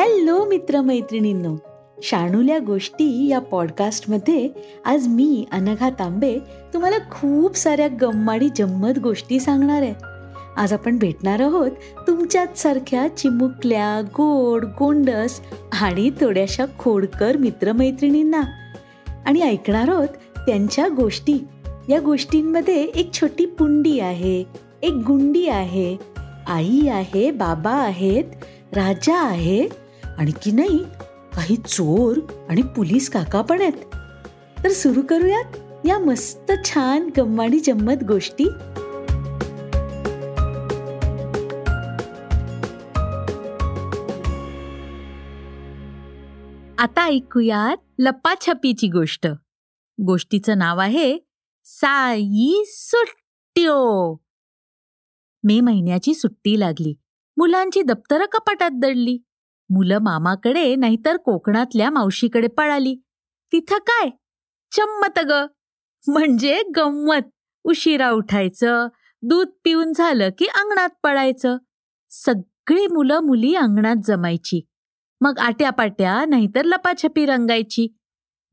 Hello मित्रमैत्रिणींनो शाणूल्या गोष्टी या पॉडकास्टमध्ये आज मी अनघा तांबे तुम्हाला खूप साऱ्या गम्माडी जम्मत गोष्टी सांगणार आहे. आज आपण भेटणार आहोत तुमच्याच सारख्या चिमुकल्या गोड गोंडस आणि थोड्याशा खोडकर मित्रमैत्रिणींना. आणि ऐकणार आहोत त्यांच्या गोष्टी. या गोष्टींमध्ये एक छोटी पुंडी आहे एक गुंडी आहे आई आहे बाबा आहेत राजा आहे आणि की नाही काही चोर आणि पोलीस काका पण आहेत. तर सुरू करूयात या मस्त छान गम्माडी जम्मत गोष्टी. आता ऐकूयात लपाछपीची गोष्ट. गोष्टीचं नाव आहे साई सुट्ट्यो. मे महिन्याची सुट्टी लागली. मुलांची दप्तरं कपाटात दडली. मुलं मामाकडे नाहीतर कोकणातल्या मावशीकडे पळाली. तिथं काय? चम्मत ग. म्हणजे गंमत. उशिरा उठायचं दूध पिऊन झालं की अंगणात पळायचं. सगळी मुलं मुली अंगणात जमायची. मग आट्यापाट्या नाहीतर लपाछपी रंगायची.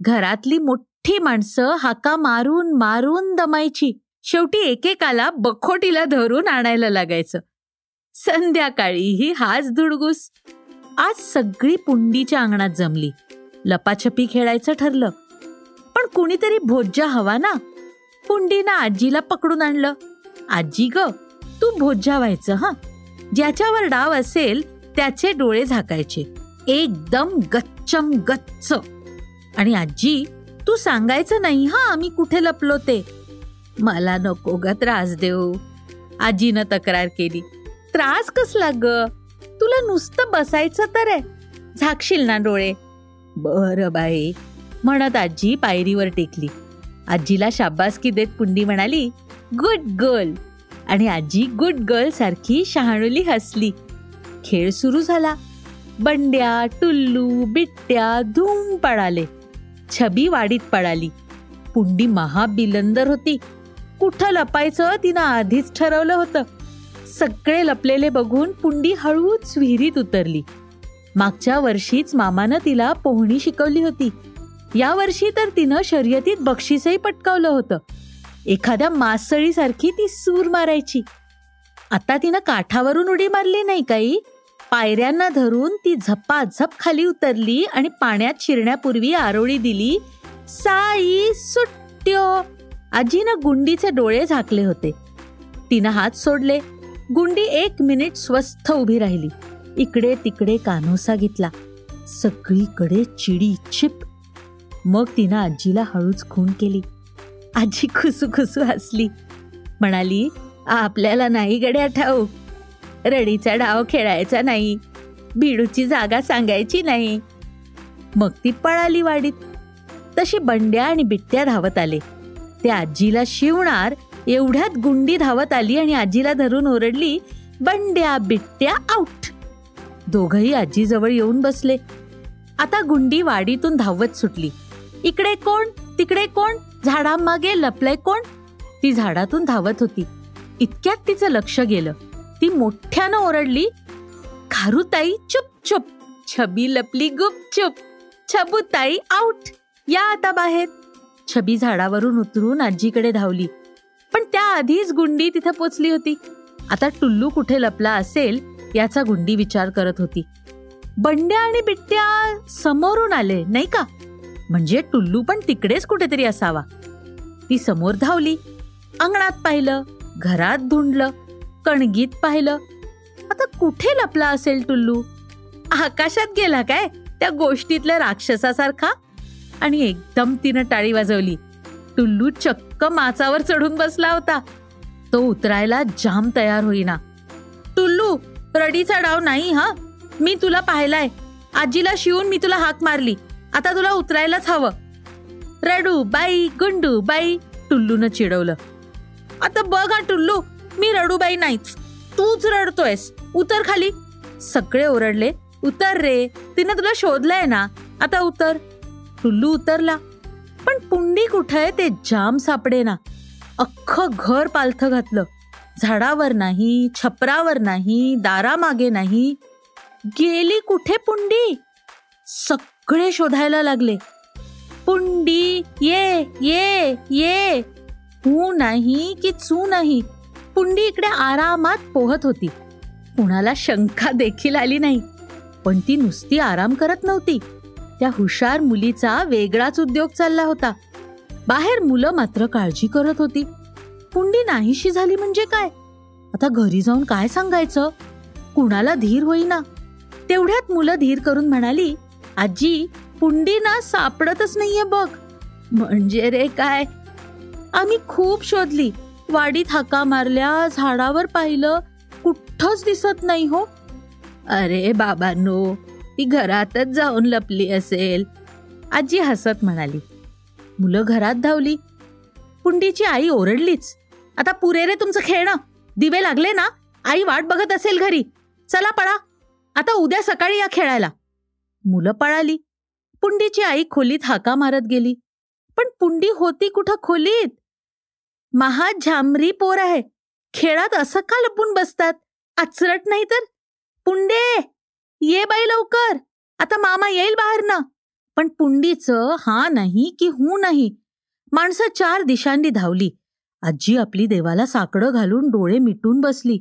घरातली मोठी माणसं हाका मारून मारून दमायची. शेवटी एकेकाला बखोटीला धरून आणायला लागायचं. संध्याकाळी ही हाच धुडगूस. आज सगळी पुंडीच्या अंगणात जमली. लपाछपी खेळायचं ठरलं. पण कुणीतरी भोज्या हवा ना? पुंडीनं आजीला पकडून आणलं. आजी ग तू भोज्या व्हायचं हा? ज्याच्यावर डाव असेल त्याचे डोळे झाकायचे. एकदम गच्चम गच्च. आणि आजी तू सांगायचं नाही हा आम्ही कुठे लपलो ते? मला नको ग त्रास देऊ. आजीनं तक्रार केली. त्रास कसला ग? तुला नुसतं बसायचं तर आहे. झाकशील ना डोळे. बर बाई म्हणत आजी पायरीवर टेकली. आजीला शाबासकी देत पुंडी म्हणाली गुड गर्ल. आणि आजी गुड गर्ल सारखी शहाणुली हसली. खेळ सुरू झाला. बंड्या टुल्लू बिट्ट्या धूम पळाले छबी वाडीत पळाली पुंडी महाबिलंदर होती. कुठं लपायचं तिनं आधीच ठरवलं होतं. सगळे लपलेले बघून पुंडी हळूच विहिरीत उतरली. मागच्या वर्षीच मामानं तिला पोहणी शिकवली होती. या वर्षी तर तिनं शर्यतीत बक्षीसही पटकावलं होतं. एखाद्या मासळीसारखी ती सूर मारायची. आता तिनं काठावरून उडी मारली नाही काही. पायऱ्यांना धरून ती झपाझप खाली उतरली आणि पाण्यात शिरण्यापूर्वी आरोळी दिली साई सुट्ट्यो. आजीनं गुंडीचे डोळे झाकले होते. तिनं हात सोडले. गुंडी एक मिनिट स्वस्थ उभी राहिली. इकडे तिकडे कानोसा घेतला. सगळीकडे चिडी चिप. मग तिनं आजीला हळूच खून केली. आजी खुसू खुसू हसली. म्हणाली आपल्याला नाही गड्या ठाऊ रडीचा डाव खेळायचा नाही. भिडूची जागा सांगायची नाही. मग ती पळाली वाडीत. तशी बंड्या आणि बिट्ट्या धावत आले. ते आजीला शिवणार एवढ्यात गुंडी धावत आली आणि आजीला धरून ओरडली बंड्या बिट्ट्या आऊट. दोघही आजीजवळ येऊन बसले. आता गुंडी वाडीतून धावत सुटली. इकडे कोण? तिकडे कोण? झाडामागे लपलंय कोण? ती झाडातून धावत होती. इतक्यात तिचं लक्ष गेलं. ती मोठ्यानं ओरडली खारुताई चुप चुप. छबी लपली गुपचुप छबुताई आऊट. या आता बाहेर. छबी झाडावरून उतरून आजीकडे धावली. पण त्याआधीच गुंडी तिथे पोचली होती. आता टुल्लू कुठे लपला असेल याचा गुंडी विचार करत होती. बंड्या आणि बिट्ट्या समोरून आले नाही का? म्हणजे टुल्लू पण तिकडेच कुठेतरी असावा. ती समोर धावली. अंगणात पाहिलं घरात धुंडलं कणगीत पाहिलं. आता कुठे लपला असेल टुल्लू? आकाशात गेला काय त्या गोष्टीतल्या राक्षसासारखा? आणि एकदम तिनं टाळी वाजवली. टुल्लू चक्क माचावर चढून बसला होता. तो उतरायला जाम तयार होईना. टुल्लू रडीचा डाव नाही हा? मी तुला पाहिलाय. आजीला शिवून मी तुला हाक मारली. आता तुला उतरायलाच हवं. रडू बाई गुंडू बाई टुल्लून चिडवलं. आता बघ हा टुल्लू मी रडूबाई नाहीच. तूच रडतोयस. उतर खाली. सगळे ओरडले. उतर रे तिने तुला शोधलंय ना? आता उतर. टुल्लू उतरला. पण पुंडी कुठं आहे? ते जाम सापडे ना. अख्खं घर पालथं घातलं. झाडावर नाही छपरावर नाही दारामागे नाही. गेली कुठे पुंडी? सगळे शोधायला लागले. पुंडी ये ये ये. हू नाही की चू नाही. पुंडी इकडे आरामात पोहत होती. कुणाला शंका देखील आली नाही. पण ती नुसती आराम करत नव्हती. त्या हुशार मुलीचा वेगळाच उद्योग चालला होता. बाहेर मुलं मात्र काळजी करत होती. पुंडी नाहीशी झाली म्हणजे काय? आता घरी जाऊन काय सांगायचं? कुणाला धीर होईना. तेवढ्यात मुलं धीर करून म्हणाली आजी पुंडी ना सापडतच नाहीये बघ. म्हणजे रे काय? आम्ही खूप शोधली. वाडीत हाका मारल्या झाडावर पाहिलं. कुठंच दिसत नाही हो. अरे बाबांनो ती घरातच जाऊन लपली असेल. आजी हसत म्हणाली मुलं घरात धावली. पुंडीची आई ओरडलीच. आता पुरे रे तुमचं खेळणं. दिवे लागले ना? आई वाट बघत असेल घरी. चला पळा. आता उद्या सकाळी या खेळायला. मुलं पळाली. पुंडीची आई खोलीत हाका मारत गेली. पण पुंडी होती कुठं खोलीत? महा झामरी पोर आहे. खेळात असं का लपून बसतात? आचरट नाही तर? पुंडे! ये बाई लवकर. आता मामा येईल बाहेर ना पण पुंडीचं हा नाही की हू नाही. माणसं चार दिशांनी धावली. आजी आपली देवाला साकडं घालून डोळे मिटून बसली.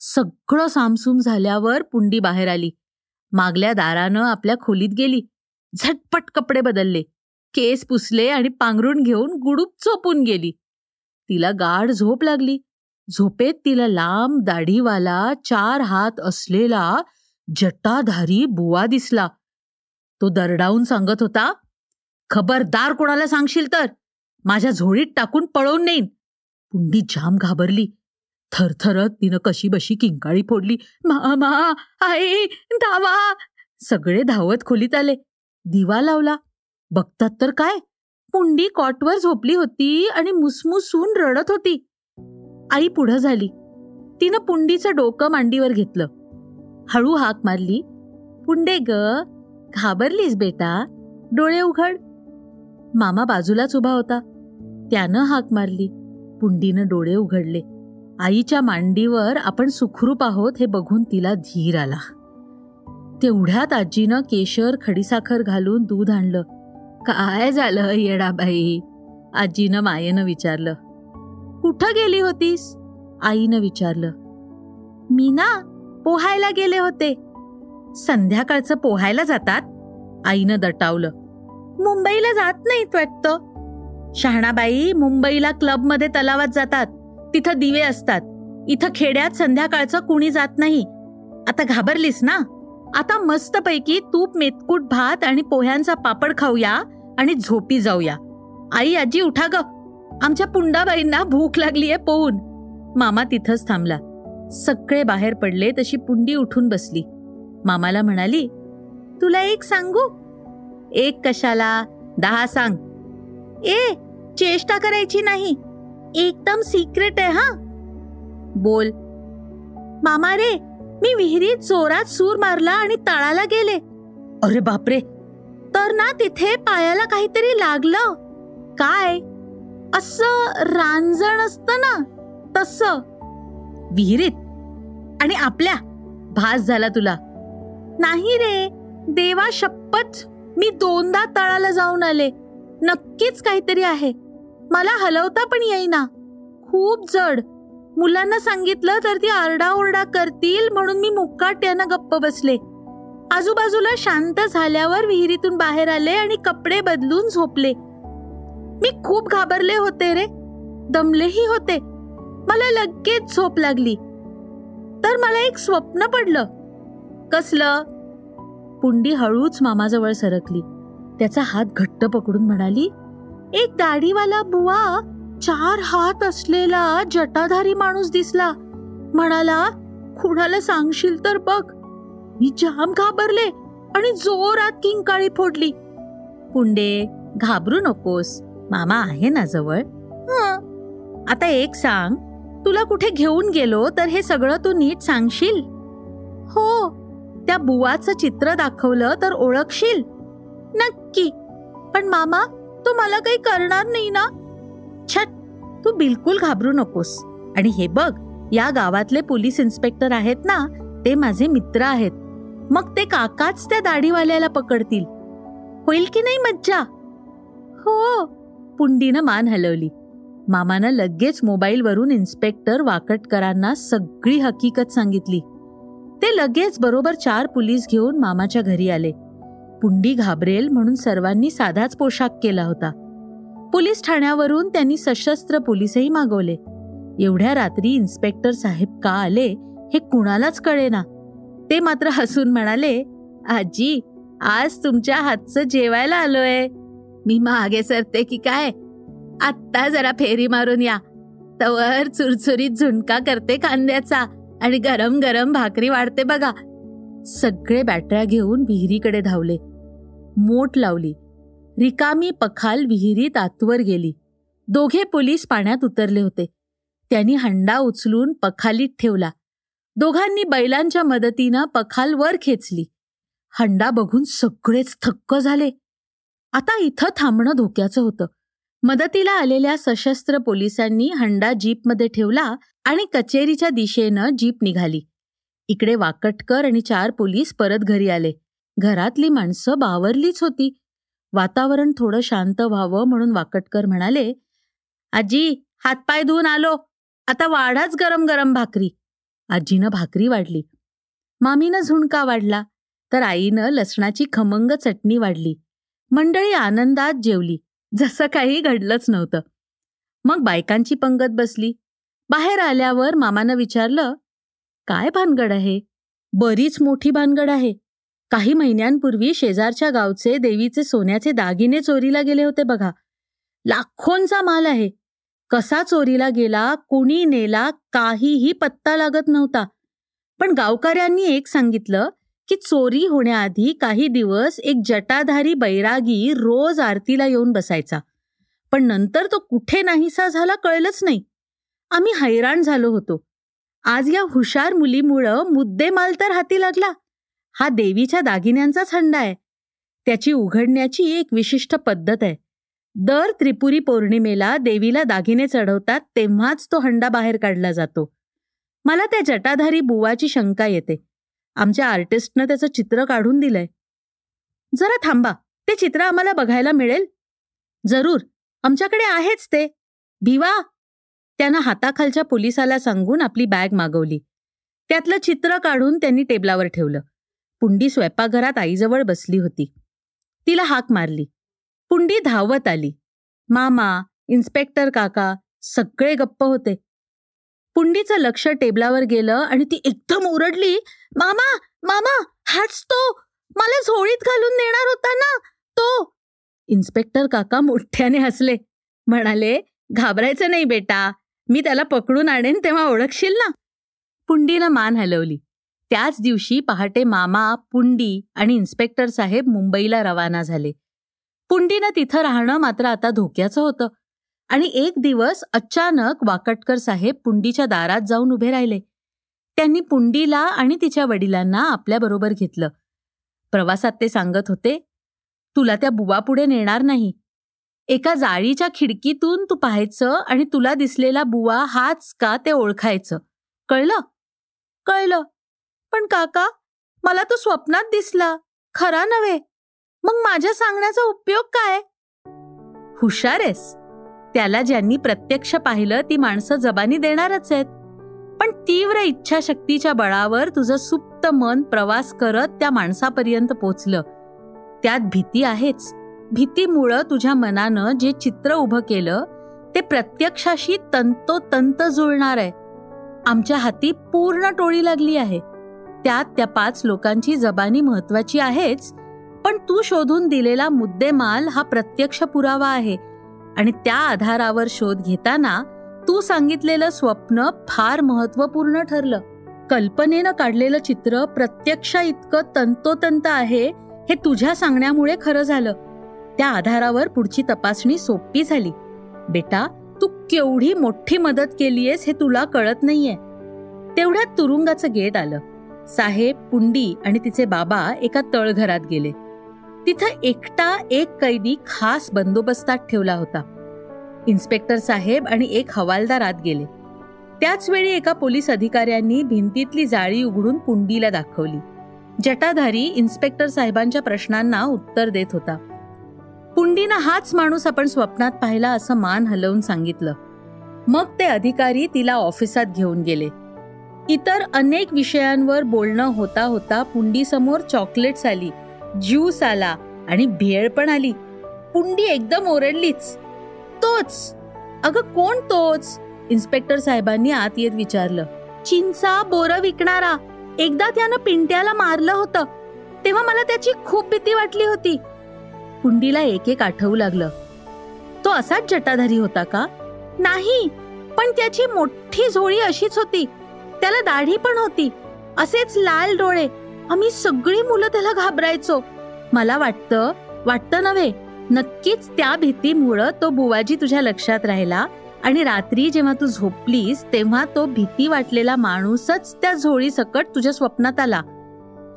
सगळं सामसूम झाल्यावर पुंडी बाहेर आली. मागल्या दारानं आपल्या खोलीत गेली. झटपट कपडे बदलले. केस पुसले आणि पांघरून घेऊन गुडूप चोपून गेली. तिला गाढ झोप लागली. झोपेत तिला लांब दाढीवाला चार हात असलेला जटाधारी बुवा दिसला. तो दरडावून सांगत होता खबरदार कोणाला सांगशील तर? माझ्या झोळीत टाकून पळवून नेईन. पुंडी जाम घाबरली. थरथरत तिनं कशी बशी किंकाळी फोडली. मामा आई धावा. सगळे धावत खोलीत आले. दिवा लावला. बघतात तर काय? पुंडी कॉटवर झोपली होती आणि मुसमुसून रडत होती. आई पुढं झाली. तिनं पुंडीचं डोकं मांडीवर घेतलं. हळू हाक मारली. पुंडे ग घाबरलीस बेटा. डोळे उघड. मामा बाजूलाच उभा होता. त्यानं हाक मारली. पुंडीनं डोळे उघडले. आईच्या मांडीवर आपण सुखरूप आहोत हे बघून तिला धीर आला. तेवढ्यात आजीनं केशर खडीसाखर घालून दूध आणलं. काय झालं येडाबाई? आजीनं मायेनं विचारलं. कुठं गेली होतीस? आईनं विचारलं. मी ना पोहायला गेले होते. संध्याकाळचं पोहायला जातात. आईनं दटावलं. मुंबईला जात नाहीत वाटतं. शहाणाबाई मुंबईला क्लबमध्ये तलावात जातात. तिथं दिवे असतात. इथं खेड्यात संध्याकाळचं कुणी जात नाही. आता घाबरलीस ना? आता मस्तपैकी तूप मेतकूट भात आणि पोह्यांचा पापड खाऊया आणि झोपी जाऊया. आई आजी उठा ग. आमच्या पुंडाबाईंना भूक लागलीये पोहून. मामा तिथंच थांबला. सगळे बाहेर पडले तशी पुंडी उठून बसली. मामाला म्हणाली तुला एक सांगू? एक कशाला? दहा सांग. ए चेष्टा करायची नाही. एकदम सिक्रेट आहे हा. बोल. मामा रे मी विहिरीत जोरात सूर मारला आणि तळाला गेले. अरे बापरे. तर ना तिथे पायाला काहीतरी लागलं. काय? असं रांजण असत ना तस. विहिरीत. आणि आपल्या. भास झाला तुला. नाही रे. देवा शपथ. मी दोनदा तळाला जाऊन आले. नक्कीच काहीतरी आहे. मला हलवता पण येईना. खूप जड. मुलांना सांगितलं तर ती आरडाओरडा करतील म्हणून मी मुक्काट्यानं गप्प बसले. आजूबाजूला शांत झाल्यावर विहिरीतून बाहेर आले आणि कपडे बदलून झोपले. मी खूप घाबरले होते रे. दमलेही होते. मला लगेच झोप लागली. तर मला एक स्वप्न पडलं. कसलं? पुंडी हळूच मामाजवळ सरकली. त्याचा हात घट्ट पकडून म्हणाली एक दाढीवाला बुवा चार हात असलेला जटाधारी माणूस दिसला. म्हणाला कुणाला सांगशील तर बघ. मी जाम घाबरले आणि जोरात किंकाळी फोडली. पुंडे घाबरू नकोस. मामा आहे ना जवळ. "हं." आता एक सांग. तुला कुठे घेऊन गेलो तर हे सगळं तू नीट सांगशील? हो. त्या बुवाचं चित्र दाखवलं तर ओळखशील? नक्की. पण मामा तू मला काही करणार नाही ना? छट. तू बिलकुल घाबरू नकोस. आणि हे बघ या गावातले पोलीस इन्स्पेक्टर आहेत ना ते माझे मित्र आहेत. मग ते काकाच त्या दाढीवाल्याला पकडतील. होईल की नाही मज्जा? हो. पुंडीनं मान हलवली. मामानं लगेच मोबाईलवरून इन्स्पेक्टर वाकटकरांना सगळी हकीकत सांगितली. ते लगेच बरोबर चार पोलीस घेऊन मामाच्या घरी आले. पुंडी घाबरेल म्हणून सर्वांनी साधाच पोशाख केला होता. पोलीस ठाण्यावरून त्यांनी सशस्त्र पोलीसही मागवले. एवढ्या रात्री इन्स्पेक्टर साहेब का आले हे कुणालाच कळेना. ते मात्र हसून म्हणाले आजी आज तुमच्या हातचं जेवायला आलोय. मी मागे सरते की काय? आत्ता जरा फेरी मारून या. तवर चुरचुरीत झुणका करते कांद्याचा आणि गरम गरम भाकरी वाढते बघा. सगळे बॅटऱ्या घेऊन विहिरीकडे धावले. मोठ लावली. रिकामी पखाल विहिरीत आतवर गेली. दोघे पोलीस पाण्यात उतरले होते. त्यांनी हंडा उचलून पखालीत ठेवला. दोघांनी बैलांच्या मदतीनं पखाल वर खेचली. हंडा बघून सगळेच थक्क झाले. आता इथं थांबणं धोक्याचं होतं. मदतीला आलेल्या सशस्त्र पोलिसांनी हंडा जीपमध्ये ठेवला आणि कचेरीच्या दिशेनं जीप निघाली. इकडे वाकटकर आणि चार पोलीस परत घरी आले. घरातली माणसं बावरलीच होती. वातावरण थोडं शांत व्हावं म्हणून वाकटकर म्हणाले आजी हातपाय धुवून आलो. आता वाढाच गरम गरम भाकरी. आजीनं भाकरी वाढली. मामीनं झुणका वाढला तर आईनं लसणाची खमंग चटणी वाढली. मंडळी आनंदात जेवली. जसं काही घडलंच नव्हतं. मग बायकांची पंगत बसली. बाहेर आल्यावर मामानं विचारलं काय भानगड आहे? बरीच मोठी भानगड आहे. काही महिन्यांपूर्वी शेजारच्या गावचे देवीचे सोन्याचे दागिने चोरीला गेले होते बघा. लाखोंचा माल आहे. कसा चोरीला गेला कोणी नेला काहीही पत्ता लागत नव्हता. पण गावकऱ्यांनी एक सांगितलं की चोरी होण्याआधी काही दिवस एक जटाधारी बैरागी रोज आरतीला येऊन बसायचा. पण नंतर तो कुठे नाहीसा झाला कळलंच नाही. आम्ही हैराण झालो होतो. आज या हुशार मुलीमुळं मुद्देमाल तर हाती लागला. हा देवीच्या दागिन्यांचाच हंडा आहे. त्याची उघडण्याची एक विशिष्ट पद्धत आहे. दर त्रिपुरी पौर्णिमेला देवीला दागिने चढवतात तेव्हाच तो हंडा बाहेर काढला जातो. मला त्या जटाधारी बुवाची शंका येते. आमच्या आर्टिस्टनं त्याचं चित्र काढून दिलंय. जरा थांबा ते चित्र आम्हाला बघायला मिळेल? जरूर आमच्याकडे आहेच ते. भिवा! त्यानं हाताखालच्या पोलिसाला सांगून आपली बॅग मागवली. त्यातलं चित्र काढून त्यांनी टेबलावर ठेवलं. पुंडी स्वयंपाकघरात आईजवळ बसली होती. तिला हाक मारली. पुंडी धावत आली. मामा इन्स्पेक्टर काका सगळे गप्प होते. पुंडीचं लक्ष टेबलावर गेलं आणि ती एकदम ओरडली. मामा मामा हाच तो. मला झोळीत घालून नेणार होता ना. तो. इन्स्पेक्टर काका मोठ्याने हसले. म्हणाले घाबरायचं नाही बेटा. मी त्याला पकडून आणेन तेव्हा ओळखशील ना. पुंडीला मान हलवली. त्याच दिवशी पहाटे मामा पुंडी आणि इन्स्पेक्टर साहेब मुंबईला रवाना झाले. पुंडीनं तिथं राहणं मात्र आता धोक्याचं होतं. आणि एक दिवस अचानक वाकटकर साहेब पुंडीच्या दारात जाऊन उभे राहिले. त्यांनी पुंडीला आणि तिच्या वडिलांना आपल्याबरोबर घेतलं. प्रवासात ते सांगत होते तुला त्या बुवापुढे नेणार नाही. एका जाळीच्या खिडकीतून तू पाहायचं आणि तुला दिसलेला बुवा हाच का ते ओळखायचं. कळलं? कळलं. पण काका मला तो स्वप्नात दिसला. खरा नव्हे. मग माझ्या सांगण्याचा उपयोग काय? हुशार आहेस. त्याला ज्यांनी प्रत्यक्ष पाहिलं ती माणसं जबानी देणारच आहेत. पण तीव्र इच्छाशक्तीच्या बळावर तुझं सुप्त मन प्रवास करत त्या माणसापर्यंत पोचलं. त्यात भीती आहेच. भीतीमुळं तुझ्या मनानं जे चित्र उभं केलं ते प्रत्यक्षाशी तंतोतंत जुळणार आहे. आमच्या हाती पूर्ण टोळी लागली आहे. त्यात त्या पाच लोकांची जबानी महत्वाची आहेच पण तू शोधून दिलेला मुद्देमाल हा प्रत्यक्ष पुरावा आहे. आणि त्या आधारावर शोध घेताना तू सांगितलेलं स्वप्न फार महत्त्वपूर्ण ठरलं. कल्पनेनं काढलेलं चित्र प्रत्यक्ष इतकं तंतोतंत आहे हे तुझ्या सांगण्यामुळे खरं झालं. त्या आधारावर पुढची तपासणी सोपी झाली. बेटा तू केवढी मोठी मदत केलीयस हे तुला कळत नाहीये. तेवढ्यात तुरुंगाचं गेट आलं. साहेब पुंडी आणि तिचे बाबा एका तळघरात गेले. तिथं एकटा एक कैदी खास बंदोबस्तात ठेवला होता. इन्स्पेक्टर साहेब आणि एक हवालदार आत गेले. त्याच वेळी एका पोलीस अधिकाऱ्यांनी भिंतीतली जाळी उघडून पुंडीला दाखवली. जटाधारी इन्स्पेक्टर साहेबांच्या प्रश्नांना उत्तर देत होता. पुंडीनं हाच माणूस आपण स्वप्नात पाहिला असं मान हलवून सांगितलं. मग ते अधिकारी तिला ऑफिसात घेऊन गेले. इतर अनेक विषयांवर बोलणं होता होता पुंडीसमोर चॉकलेट्स आली ज्यूस आला आणि भेळ पण आली. पुंडी एकदम ओरडलीच. तोच. अगं कोण तोच? इन्स्पेक्टर साहेबांनी आत येत विचारलं. चिंचा बोर विकणारा. एकदा त्यानं पिंट्याला मारलं होतं. तेव्हा मला त्याची खूप भीती वाटली होती. पुंडीला एक एक आठवू लागलं. तो असाच जटाधारी होता का? नाही पण त्याची मोठी झोळी अशीच होती. त्याला दाढी पण होती. असेच लाल डोळे. आम्ही सगळी मुलं त्याला घाबरायचो. मला वाटतं वाटतं नव्हे नक्कीच त्या भीतीमुळं तो बुवाजी तुझ्या लक्षात राहिला आणि रात्री जेव्हा तू झोपलीस तेव्हा तो भीती वाटलेला माणूसच त्या झोळी सकट तुझ्या स्वप्नात आला.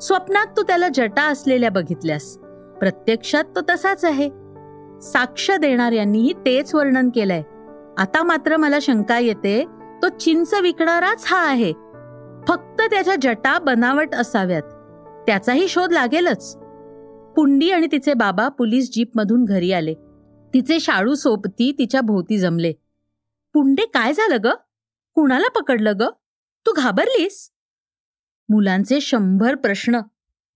स्वप्नात तू त्याला जटा असलेल्या बघितल्यास. प्रत्यक्षात तो तसाच आहे. साक्ष देणाऱ्यांनीही तेच वर्णन केलंय. आता मात्र मला शंका येते तो चिंच विकणाराच हा आहे. फक्त त्याच्या जटा बनावट असाव्यात. त्याचाही शोध लागेलच. पुंडी आणि तिचे बाबा पोलीस जीपमधून घरी आले. तिचे शाळू सोबती तिच्या भोवती जमले. पुंडे काय झालं ग? कुणाला पकडलं ग? तू घाबरलीस? मुलांचे शंभर प्रश्न.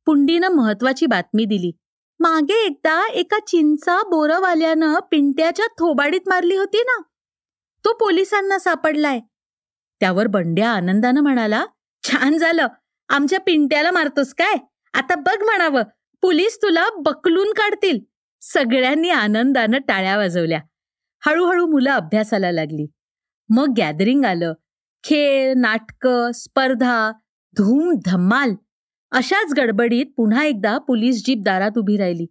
पुंडीनं महत्वाची बातमी दिली. मागे एकदा एका चिंचा बोरवाल्यानं पिंट्याच्या थोबाडीत मारली होती ना? तो पोलिसांना सापडलाय. त्यावर बंड्या आनंदानं म्हणाला छान झालं. आमच्या पिंट्याला मारतोस काय? आता बघ म्हणावं. पोलीस तुला बकलून काढतील. सगळ्यांनी आनंदानं टाळ्या वाजवल्या. हळूहळू मुलं अभ्यासाला लागली. मग गॅदरिंग आलं. खेळ नाटकं स्पर्धा धूम धम्माल अशाच गडबडीत पुन्हा एकदा पोलीस जीप दारात उभी राहिली.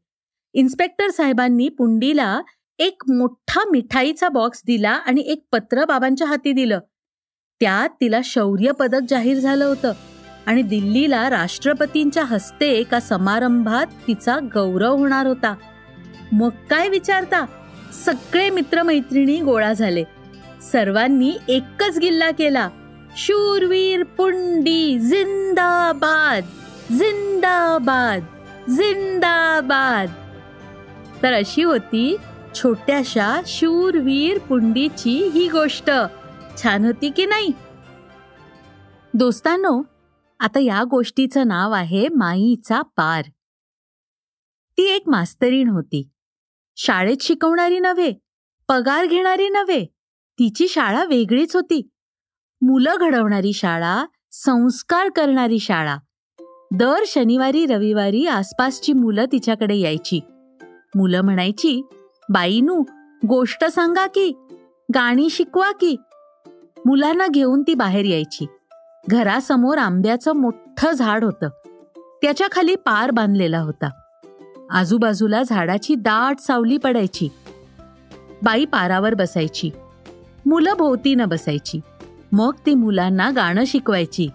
इन्स्पेक्टर साहेबांनी पुंडीला एक मोठा मिठाईचा बॉक्स दिला आणि एक पत्र बाबांच्या हाती दिलं. त्यात तिला शौर्य पदक जाहीर झालं होतं. आणि दिल्लीला राष्ट्रपतींच्या हस्ते एका समारंभात तिचा गौरव होणार होता. मग काय विचारता? सगळे मित्रमैत्रिणी गोळा झाले. सर्वांनी एकच गिल्ला केला. शूरवीर पुंडी जिंदाबाद जिंदाबाद जिंदाबाद. तर अशी होती छोट्याशा शूरवीर पुंडीची ही गोष्ट. छान होती की नाही? दोस्तांनो आता या गोष्टीचं नाव आहे माईचा पार. ती एक मास्तरीण होती. शाळेत शिकवणारी नव्हे पगार घेणारी नव्हे तिची शाळा वेगळीच होती. मुलं घडवणारी शाळा संस्कार करणारी शाळा. दर शनिवारी रविवारी आसपासची मुलं तिच्याकडे यायची. मुलं म्हणायची बाईनू गोष्ट सांगा की गाणी शिकवा की. मुलांना घेऊन ती बाहेर यायची. घरासमोर आंब्याचं मोठं झाड होतं. त्याच्याखाली पार बांधलेला होता. आजूबाजूला झाडाची दाट सावली पडायची. बाई पारावर बसायची. मुलं भोवतीनं बसायची. मग ती मुलांना गाणं शिकवायची.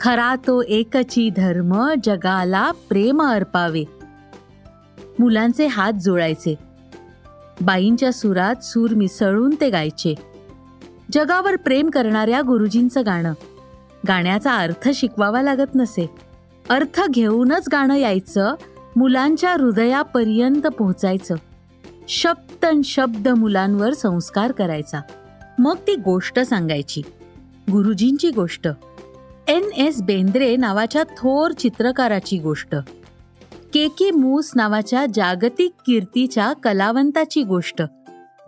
खरा तो एकची धर्म जगाला प्रेम अर्पावे. मुलांचे हात जोडायचे बाईंच्या सुरात सूर मिसळून ते गायचे. जगावर प्रेम करणाऱ्या गुरुजींचं गाणं. गाण्याचा अर्थ शिकवावा लागत नसे. अर्थ घेऊनच गाणं यायचं मुलांच्या हृदयापर्यंत पोहोचायचं. शब्द शब्द मुलांवर संस्कार करायचा. मग ती गोष्ट सांगायची. गुरुजींची गोष्ट. एन एस बेंद्रे नावाच्या थोर चित्रकाराची गोष्ट. के के मूस नावाच्या जागतिक कीर्तीच्या कलावंताची गोष्ट.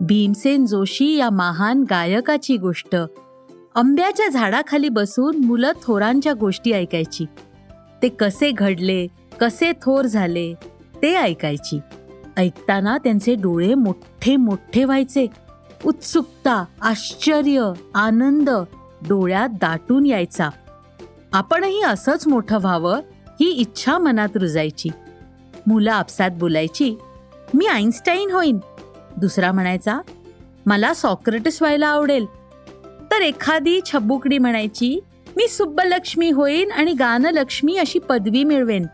भीमसेन जोशी या महान गायकाची गोष्ट. आंब्याच्या झाडाखाली बसून मुलं थोरांच्या गोष्टी ऐकायची. ते कसे घडले कसे थोर झाले ते ऐकायची. ऐकताना त्यांचे डोळे मोठे मोठे व्हायचे. उत्सुकता आश्चर्य आनंद डोळ्यात दाटून यायचा. आपणही असंच मोठं व्हावं ही इच्छा मनात रुजायची. मुलं आपसात बोलायची मी आईन्स्टाईन होईन. दुसरा म्हणायचा मला सॉक्रेटिस व्हायला आवडेल. तर एखादी छबुकडी म्हणायची मी सुब्बलक्ष्मी होईन आणि गानलक्ष्मी अशी पदवी मिळवेन.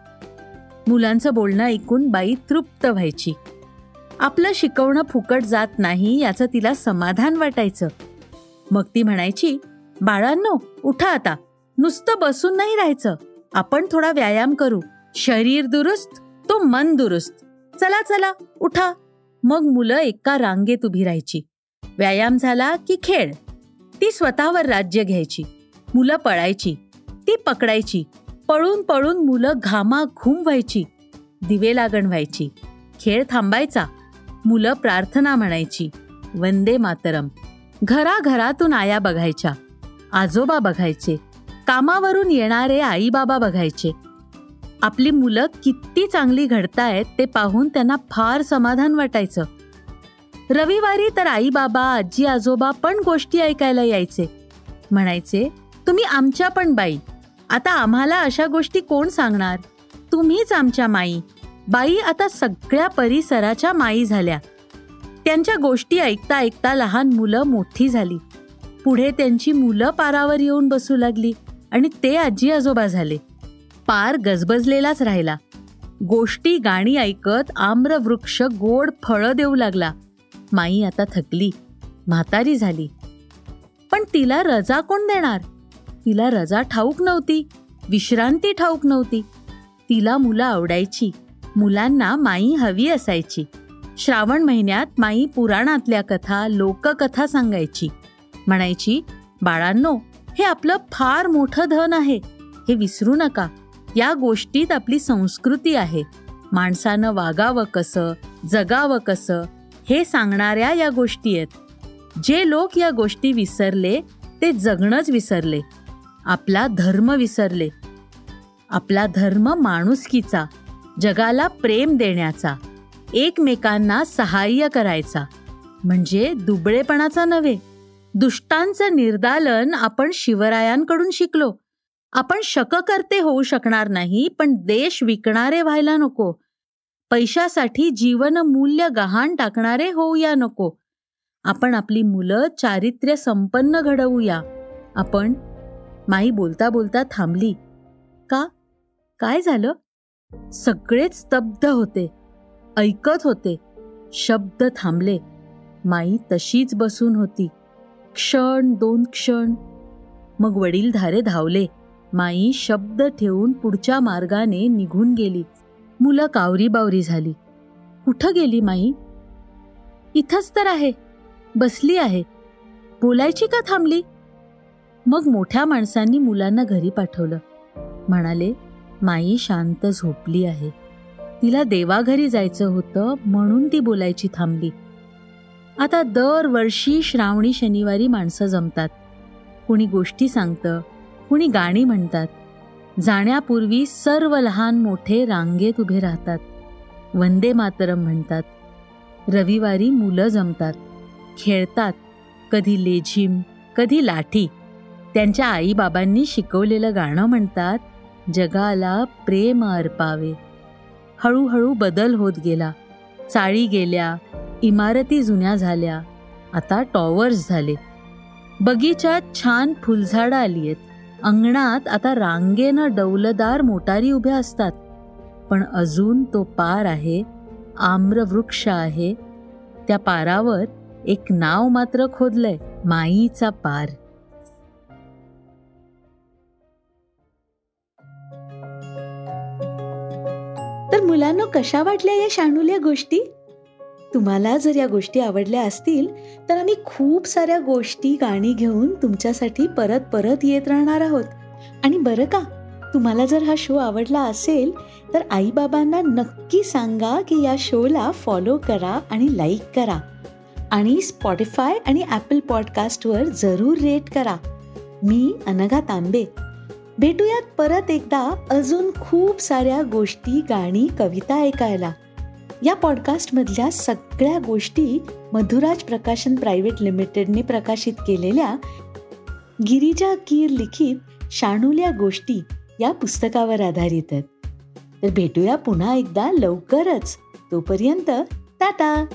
मुलांचं बोलणं ऐकून बाई तृप्त व्हायची. आपलं शिकवणं फुकट जात नाही याचं तिला समाधान वाटायचं. मग ती म्हणायची बाळांनो उठा आता. नुसतं बसून नाही राहायचं. आपण थोडा व्यायाम करू. शरीर दुरुस्त तो मन दुरुस्त. चला चला उठा. मग मुलं एका रांगेत उभी राहायची. व्यायाम झाला की खेळ. ती स्वतःवर राज्य घ्यायची मुलं पळायची ती पकडायची पळून पळून मुलं घामा घुम व्हायची दिवे लागण व्हायची खेळ थांबायचा मुलं प्रार्थना म्हणायची वंदे मातरम. घराघरातून आया बघायच्या आजोबा बघायचे कामावरून येणारे आईबाबा बघायचे. आपली मुलं किती चांगली घडतायत ते पाहून त्यांना फार समाधान वाटायचं. रविवारी तर आई बाबा आजी आजोबा पण गोष्टी ऐकायला यायचे. म्हणायचे तुम्ही आमच्या पण बाई. आता आम्हाला अशा गोष्टी कोण सांगणार? तुम्हीच आमच्या माई. बाई आता सगळ्या परिसराच्या माई झाल्या. त्यांच्या गोष्टी ऐकता ऐकता लहान मुलं मोठी झाली. पुढे त्यांची मुलं पारावर येऊन बसू लागली आणि ते आजी आजोबा झाले. पार गजबजलेलाच राहिला. गोष्टी गाणी ऐकत आम्रवृक्ष गोड फळं देऊ लागला. माई आता थकली. म्हातारी झाली. पण तिला रजा कोण देणार? तिला रजा ठाऊक नव्हती. विश्रांती ठाऊक नव्हती. तिला मुलं आवडायची. मुलांना माई हवी असायची. श्रावण महिन्यात माई पुराणातल्या कथा लोककथा सांगायची. म्हणायची बाळांनो हे आपलं फार मोठं धन आहे. हे विसरू नका. या गोष्टीत आपली संस्कृती आहे. माणसानं वागावं कसं जगावं कसं हे सांगणाऱ्या या गोष्टी आहेत. जे लोक या गोष्टी विसरले ते जगणंच विसरले. आपला धर्म विसरले. आपला धर्म माणुसकीचा जगाला प्रेम देण्याचा एकमेकांना सहाय्य करायचा. म्हणजे दुबळेपणाचा नव्हे. दुष्टांचं निर्दालन आपण शिवरायांकडून शिकलो. आपण शककर्ते होऊ शकणार नाही पण देश विकणारे व्हायला नको. पैशासाठी जीवन मूल्य गहाण टाकणारे होऊया नको. आपण आपली मुलं चारित्र्य संपन्न घडवूया. आपण माई बोलता बोलता थांबली. का? काय झालं? सगळेच स्तब्ध होते. ऐकत होते. शब्द थांबले. माई तशीच बसून होती. क्षण दोन क्षण. मग वडील धारे धावले. माई शब्द ठेवून पुढच्या मार्गाने निघून गेली. मुलं कावरी बावरी झाली. कुठं गेली माई? इथंच तर आहे. बसली आहे. बोलायची का थांबली? मग मोठ्या माणसांनी मुलांना घरी पाठवलं. म्हणाले माई शांत झोपली आहे. तिला देवाघरी जायचं होतं म्हणून ती बोलायची थांबली. आता दरवर्षी श्रावणी शनिवारी माणसं जमतात. कुणी गोष्टी सांगतं कुणी गाणी म्हणतात. जाण्यापूर्वी सर्व लहान मोठे रांगेत उभे राहतात. वंदे मातरम म्हणतात. रविवारी मुलं जमतात. खेळतात. कधी लेझिम कधी लाठी. त्यांच्या आईबाबांनी शिकवलेलं गाणं म्हणतात जगाला प्रेम अर्पावे. हळूहळू बदल होत गेला. चाळी गेल्या इमारती जुन्या झाल्या आता टॉवर्स झाले. बगीचात छान फुलझाडं आली आहेत. अंगणात आता रांगेनं डौलदार मोटारी उभ्या असतात. पण अजून तो पार आहे आम्रवृक्ष आहे. त्या पारावर एक नाव मात्र खोदलंय माईचा पार. तर मुलांना कशा वाटल्या या शाणूल्या गोष्टी? तुम्हाला जर या गोष्टी आवडल्या असतील तर आम्ही खूप साऱ्या गोष्टी गाणी घेऊन तुमच्यासाठी परत परत येत राहणार आहोत. आणि बरं का? तुम्हाला जर हा शो आवडला असेल तर आईबाबांना नक्की सांगा की या शोला फॉलो करा आणि लाईक करा. आणि स्पॉटीफाय आणि ॲपल पॉडकास्टवर जरूर रेट करा. मी अनघा तांबे. भेटूयात परत एकदा अजून खूप साऱ्या गोष्टी गाणी कविता ऐकायला. या पॉडकास्टमधल्या सगळ्या गोष्टी मधुराज प्रकाशन प्रायव्हेट लिमिटेडने प्रकाशित केलेल्या गिरिजा कीर लिखित शाणूल्या गोष्टी या पुस्तकावर आधारित आहेत. तर भेटूया पुन्हा एकदा लवकरच. तोपर्यंत टाटा!